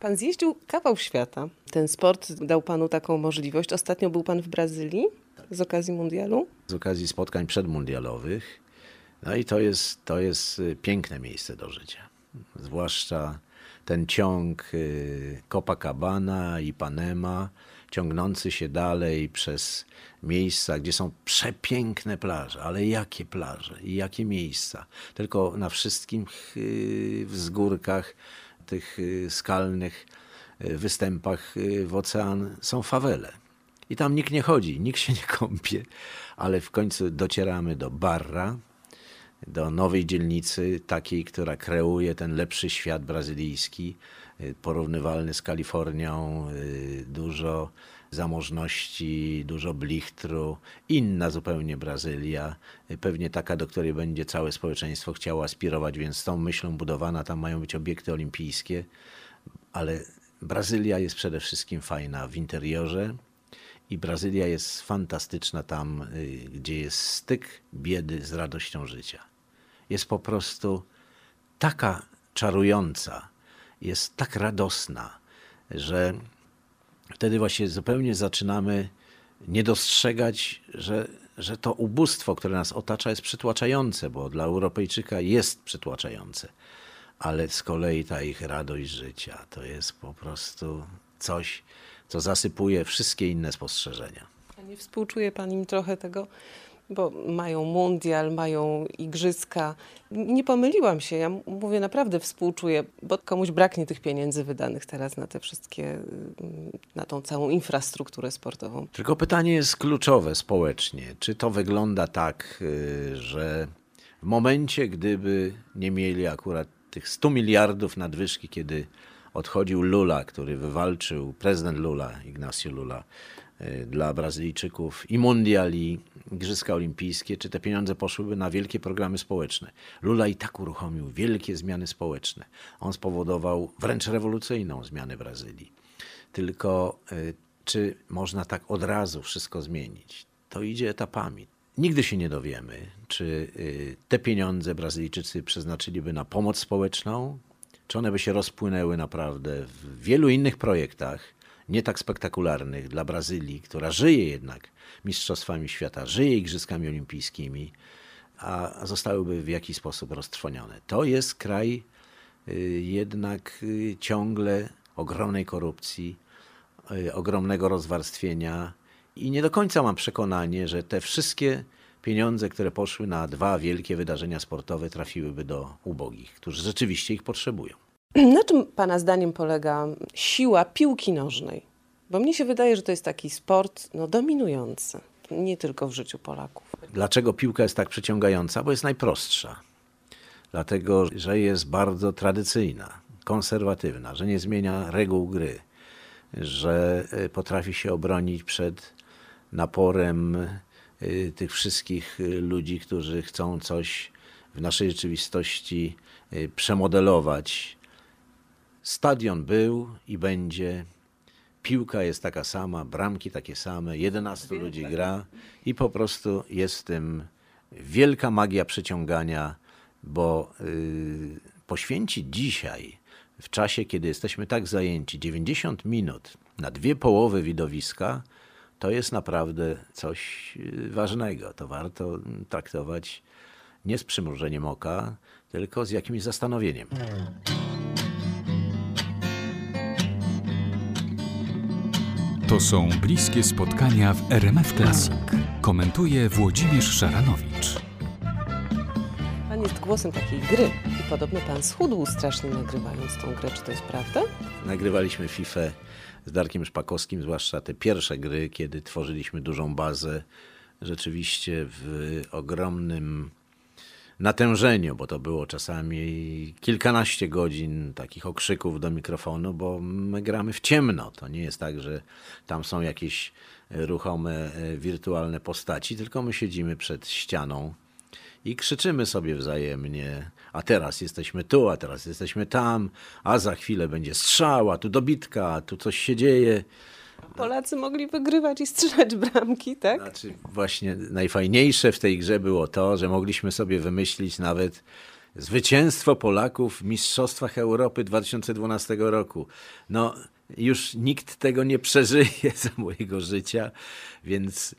Pan zjeździł kawał świata. Ten sport dał panu taką możliwość. Ostatnio był pan w Brazylii z okazji mundialu. Z okazji spotkań przedmundialowych. No i to jest, to jest y, piękne miejsce do życia. Zwłaszcza ten ciąg y, Copacabana i Panema, ciągnący się dalej przez miejsca, gdzie są przepiękne plaże, ale jakie plaże i jakie miejsca. Tylko na wszystkich y, wzgórkach, tych skalnych występach w ocean są fawele. I tam nikt nie chodzi, nikt się nie kąpie, ale w końcu docieramy do Barra, do nowej dzielnicy, takiej, która kreuje ten lepszy świat brazylijski, y, porównywalny z Kalifornią, y, dużo zamożności, dużo blichtru, inna zupełnie Brazylia, y, pewnie taka, do której będzie całe społeczeństwo chciało aspirować, więc z tą myślą budowana, tam mają być obiekty olimpijskie, ale Brazylia jest przede wszystkim fajna w interiorze, i Brazylia jest fantastyczna tam, gdzie jest styk biedy z radością życia jest po prostu taka czarująca, jest tak radosna, że wtedy właśnie zupełnie zaczynamy nie dostrzegać, że, że to ubóstwo, które nas otacza, jest przytłaczające, bo dla Europejczyka jest przytłaczające. Ale z kolei ta ich radość życia to jest po prostu coś, co zasypuje wszystkie inne spostrzeżenia. A nie współczuje Pan im trochę tego bo mają mundial, mają igrzyska. Nie pomyliłam się, ja mówię naprawdę współczuję, bo komuś braknie tych pieniędzy wydanych teraz na te wszystkie, mm, na tą całą infrastrukturę sportową. Tylko pytanie jest kluczowe społecznie. Czy to wygląda tak, y, że w momencie, gdyby nie mieli akurat tych 100 miliardów nadwyżki, kiedy odchodził Lula, który wywalczył, prezydent Lula, Ignacio Lula, y, dla Brazylijczyków i mundial, i Igrzyska Olimpijskie, czy te pieniądze poszłyby na wielkie programy społeczne. Lula i tak uruchomił wielkie zmiany społeczne. On spowodował wręcz rewolucyjną zmianę Brazylii. Tylko y, czy można tak od razu wszystko zmienić? To idzie etapami. Nigdy się nie dowiemy, czy y, te pieniądze Brazylijczycy przeznaczyliby na pomoc społeczną, czy one by się rozpłynęły naprawdę w wielu innych projektach, nie tak spektakularnych dla Brazylii, która żyje jednak Mistrzostwami Świata, żyje Igrzyskami Olimpijskimi, a zostałyby w jakiś sposób roztrwonione. To jest kraj y, jednak y, ciągle ogromnej korupcji, y, ogromnego rozwarstwienia i nie do końca mam przekonanie, że te wszystkie pieniądze, które poszły na dwa wielkie wydarzenia sportowe, trafiłyby do ubogich, którzy rzeczywiście ich potrzebują. Na czym Pana zdaniem polega siła piłki nożnej? Bo mnie się wydaje, że to jest taki sport no, dominujący, nie tylko w życiu Polaków. Dlaczego piłka jest tak przyciągająca? Bo jest najprostsza. Dlatego, że jest bardzo tradycyjna, konserwatywna, że nie zmienia reguł gry, że e, potrafi się obronić przed naporem tych wszystkich e, ludzi, którzy chcą coś w naszej rzeczywistości przemodelować. Stadion był i będzie piłka jest taka sama, bramki takie same, 11 ludzi gra i po prostu jest w tym wielka magia przyciągania, bo yy, poświęcić dzisiaj, w czasie, kiedy jesteśmy tak zajęci, 90 minut na dwie połowy widowiska, to jest naprawdę coś y, ważnego. To warto traktować nie z przymrużeniem oka, tylko z jakimś zastanowieniem. To są bliskie spotkania w RMF Classic. Komentuje Włodzimierz Szaranowicz. Pan jest głosem takiej gry i podobno pan schudł strasznie nagrywając tą grę. Czy to jest prawda? Nagrywaliśmy FIFA z Darkiem Szpakowskim, zwłaszcza te pierwsze gry, kiedy tworzyliśmy dużą bazę. Rzeczywiście w ogromnym natężeniu, bo to było czasami kilkanaście godzin takich okrzyków do mikrofonu, bo my gramy w ciemno. To nie jest tak, że tam są jakieś ruchome, e, wirtualne postaci, tylko my siedzimy przed ścianą i krzyczymy sobie wzajemnie, a teraz jesteśmy tu, a teraz jesteśmy tam, a za chwilę będzie strzał, a tu dobitka, tu coś się dzieje. Polacy mogli wygrywać i strzelać bramki, tak? Znaczy, właśnie najfajniejsze w tej grze było to, że mogliśmy sobie wymyślić nawet Zwycięstwo Polaków w Mistrzostwach Europy 2012 roku. No, już nikt tego nie przeżyje za mojego życia, więc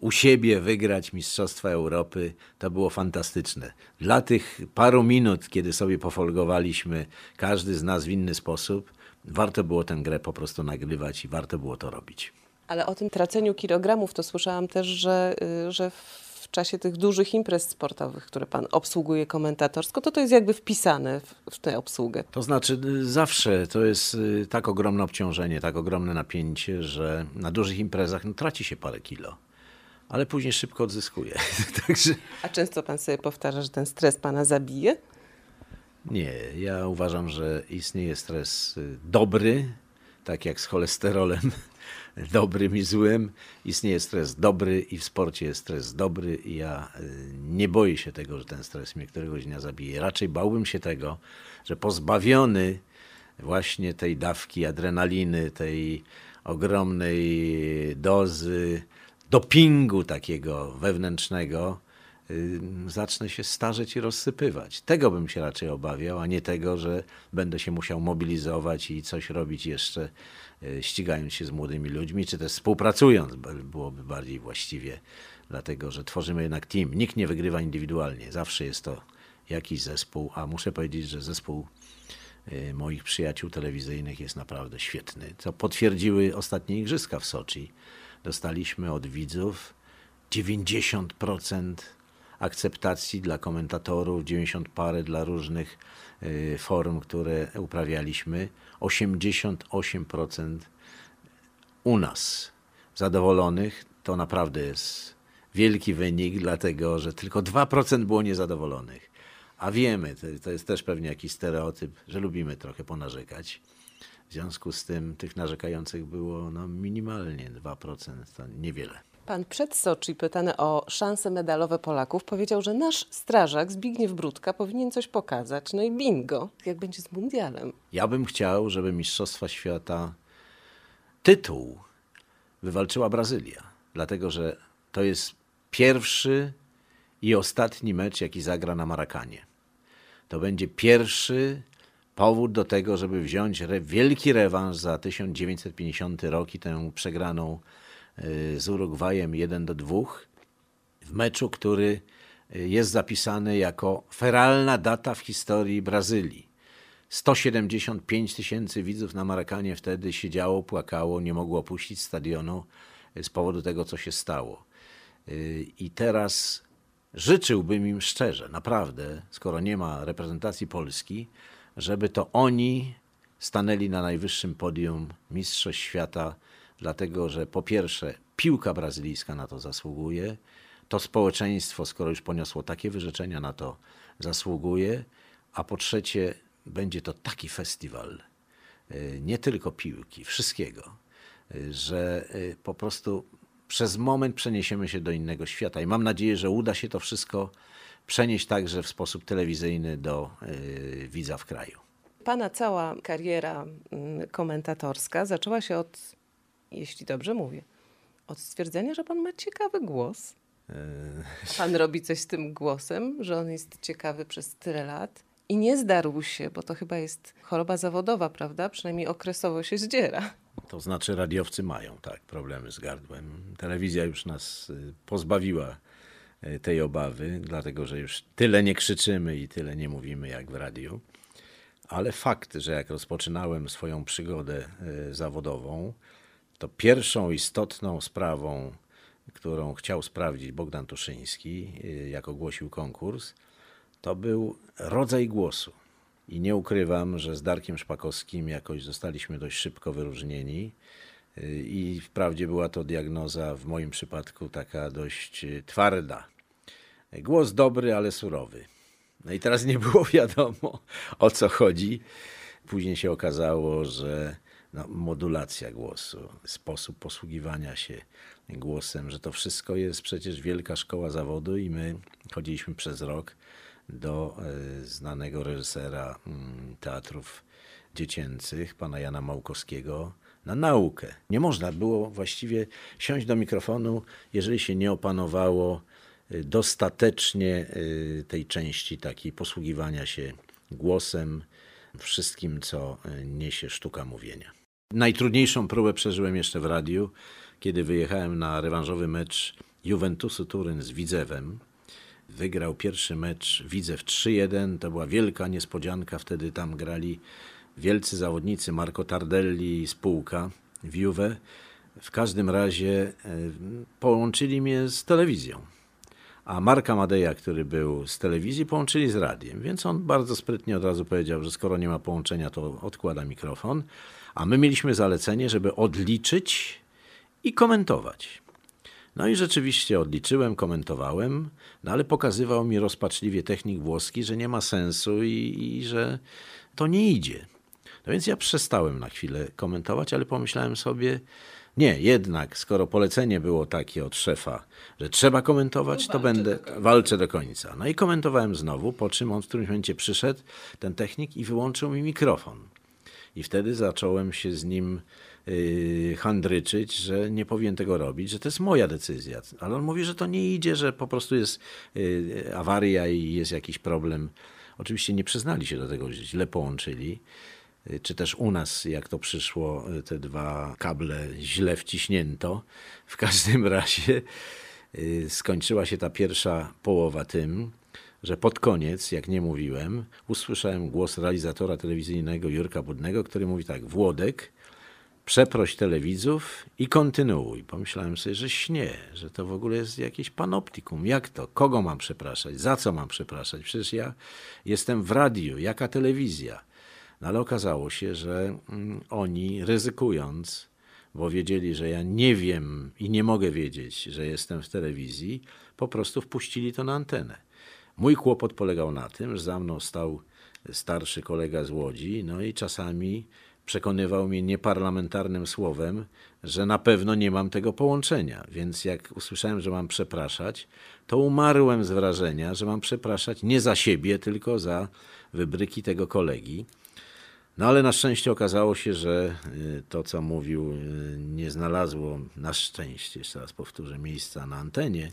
u siebie wygrać Mistrzostwa Europy to było fantastyczne. Dla tych paru minut, kiedy sobie pofolgowaliśmy, każdy z nas w inny sposób, warto było tę grę po prostu nagrywać i warto było to robić. Ale o tym traceniu kilogramów to słyszałam też, że, y, że czasie tych dużych imprez sportowych, które pan obsługuje komentatorsko, to to jest jakby wpisane w, w tę obsługę. To znaczy, y, zawsze to jest y, tak ogromne obciążenie, tak ogromne napięcie, że na dużych imprezach no, traci się parę kilo, ale później szybko odzyskuje. Także A często pan sobie powtarza, że ten stres pana zabije? nie, ja uważam, że istnieje stres y, dobry, tak jak z cholesterolem, dobrym i złym. Istnieje stres dobry i w sporcie jest stres dobry i ja y, nie boję się tego, że ten stres mnie któregoś dnia zabije. Raczej bałbym się tego, że pozbawiony właśnie tej dawki adrenaliny, tej ogromnej dozy dopingu takiego wewnętrznego, zacznę się starzeć i rozsypywać. Tego bym się raczej obawiał, a nie tego, że będę się musiał mobilizować i coś robić jeszcze, y, ścigając się z młodymi ludźmi, czy też współpracując, byłoby bardziej właściwie, dlatego że tworzymy jednak team. Nikt nie wygrywa indywidualnie, zawsze jest to jakiś zespół, a muszę powiedzieć, że zespół y, moich przyjaciół telewizyjnych jest naprawdę świetny. Co potwierdziły ostatnie igrzyska w Soczi. Dostaliśmy od widzów 90% akceptacji dla komentatorów, 90 parę dla różnych y, forum, które uprawialiśmy, 88% u nas zadowolonych. To naprawdę jest wielki wynik, dlatego że tylko 2% było niezadowolonych. A wiemy, to jest też pewnie jakiś stereotyp, że lubimy trochę ponarzekać. W związku z tym tych narzekających było no, minimalnie 2%, to niewiele. Pan przed Soczi, pytany o szanse medalowe Polaków, powiedział, że nasz strażak Zbigniew Brudka powinien coś pokazać. No i bingo, jak będzie z mundialem. Ja bym chciał, żeby Mistrzostwa Świata tytuł wywalczyła Brazylia, dlatego że to jest pierwszy i ostatni mecz, jaki zagra na Marakanie. To będzie pierwszy powód do tego, żeby wziąć re, wielki rewanż za 1950 rok i tę przegraną z Urugwajem 1 do 2 w meczu, który y, jest zapisany jako feralna data w historii Brazylii. 175 tysięcy widzów na Marakanie wtedy siedziało, płakało, nie mogło opuścić stadionu y, z powodu tego, co się stało. Y, I teraz życzyłbym im szczerze, naprawdę, skoro nie ma reprezentacji Polski, żeby to oni stanęli na najwyższym podium Mistrzostw Świata, dlatego że po pierwsze piłka brazylijska na to zasługuje, to społeczeństwo, skoro już poniosło takie wyrzeczenia, na to zasługuje, a po trzecie będzie to taki festiwal, y, nie tylko piłki, wszystkiego, y, że y, po prostu przez moment przeniesiemy się do innego świata. I mam nadzieję, że uda się to wszystko przenieść także w sposób telewizyjny do widza w kraju. Pana cała kariera mm, komentatorska zaczęła się od, jeśli dobrze mówię, od stwierdzenia, że pan ma ciekawy głos. Pan robi coś z tym głosem, że on jest ciekawy przez tyle lat i nie zdarł się, bo to chyba jest choroba zawodowa, prawda? Przynajmniej okresowo się zdziera. To znaczy radiowcy mają tak problemy z gardłem. Telewizja już nas y, pozbawiła y, tej obawy, dlatego że już tyle nie krzyczymy i tyle nie mówimy jak w radiu. Ale fakt, że jak rozpoczynałem swoją przygodę y, zawodową, to pierwszą istotną sprawą, którą chciał sprawdzić Bogdan Tuszyński, y, jak ogłosił konkurs, to był rodzaj głosu. I nie ukrywam, że z Darkiem Szpakowskim jakoś zostaliśmy dość szybko wyróżnieni. Y, I wprawdzie była to diagnoza w moim przypadku taka dość y, twarda. Głos dobry, ale surowy. No i teraz nie było wiadomo o co chodzi. Później się okazało, że no, modulacja głosu, sposób posługiwania się głosem, że to wszystko jest przecież wielka szkoła zawodu i my chodziliśmy przez rok do e, znanego reżysera mm, teatrów dziecięcych, pana Jana Małkowskiego, na naukę. Nie można było właściwie siąść do mikrofonu, jeżeli się nie opanowało y, dostatecznie y, tej części takiej posługiwania się głosem, wszystkim, co niesie sztuka mówienia. Najtrudniejszą próbę przeżyłem jeszcze w radiu, kiedy wyjechałem na rewanżowy mecz Juventusu Turyn z Widzewem. Wygrał pierwszy mecz Widzew 3-1. To była wielka niespodzianka. Wtedy tam grali wielcy zawodnicy Marco Tardelli i spółka w Juve. W każdym razie e, połączyli mnie z telewizją. A Marka Madeja, który był z telewizji, połączyli z radiem. Więc on bardzo sprytnie od razu powiedział, że skoro nie ma połączenia, to odkłada mikrofon. A my mieliśmy zalecenie, żeby odliczyć i komentować. No i rzeczywiście odliczyłem, komentowałem, no ale pokazywał mi rozpaczliwie technik włoski, że nie ma sensu i, i że to nie idzie. No więc ja przestałem na chwilę komentować, ale pomyślałem sobie, nie, jednak, skoro polecenie było takie od szefa, że trzeba komentować, to będę, walczę do końca. No i komentowałem znowu, po czym on w którymś momencie przyszedł, ten technik, i wyłączył mi mikrofon. I wtedy zacząłem się z nim yy, handryczyć, że nie powinien tego robić, że to jest moja decyzja. Ale on mówi, że to nie idzie, że po prostu jest yy, awaria i jest jakiś problem. Oczywiście nie przyznali się do tego, że źle połączyli. Yy, Czy też u nas, jak to przyszło, yy, te dwa kable źle wciśnięto. W każdym razie yy, skończyła się ta pierwsza połowa tym, że pod koniec, jak nie mówiłem, usłyszałem głos realizatora telewizyjnego Jurka Budnego, który mówi tak, Włodek, przeproś telewidzów i kontynuuj. Pomyślałem sobie, że śnie, że to w ogóle jest jakieś panoptikum. Jak to? Kogo mam przepraszać? Za co mam przepraszać? Przecież ja jestem w radiu. Jaka telewizja? No ale okazało się, że mm, oni ryzykując, bo wiedzieli, że ja nie wiem i nie mogę wiedzieć, że jestem w telewizji, po prostu wpuścili to na antenę. Mój kłopot polegał na tym, że za mną stał starszy kolega z Łodzi, no i czasami przekonywał mnie nieparlamentarnym słowem, że na pewno nie mam tego połączenia. Więc jak usłyszałem, że mam przepraszać, to umarłem z wrażenia, że mam przepraszać nie za siebie, tylko za wybryki tego kolegi. No ale na szczęście okazało się, że y, to, co mówił, y, nie znalazło, na szczęście, jeszcze raz powtórzę, miejsca na antenie.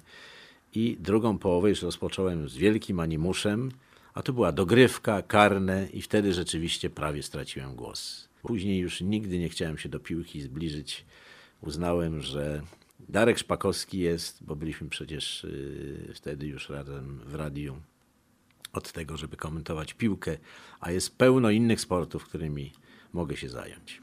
I drugą połowę już rozpocząłem z wielkim animuszem, a to była dogrywka, karne i wtedy rzeczywiście prawie straciłem głos. Później już nigdy nie chciałem się do piłki zbliżyć. Uznałem, że Darek Szpakowski jest, bo byliśmy przecież y, wtedy już razem w radiu, od tego, żeby komentować piłkę, a jest pełno innych sportów, którymi mogę się zająć.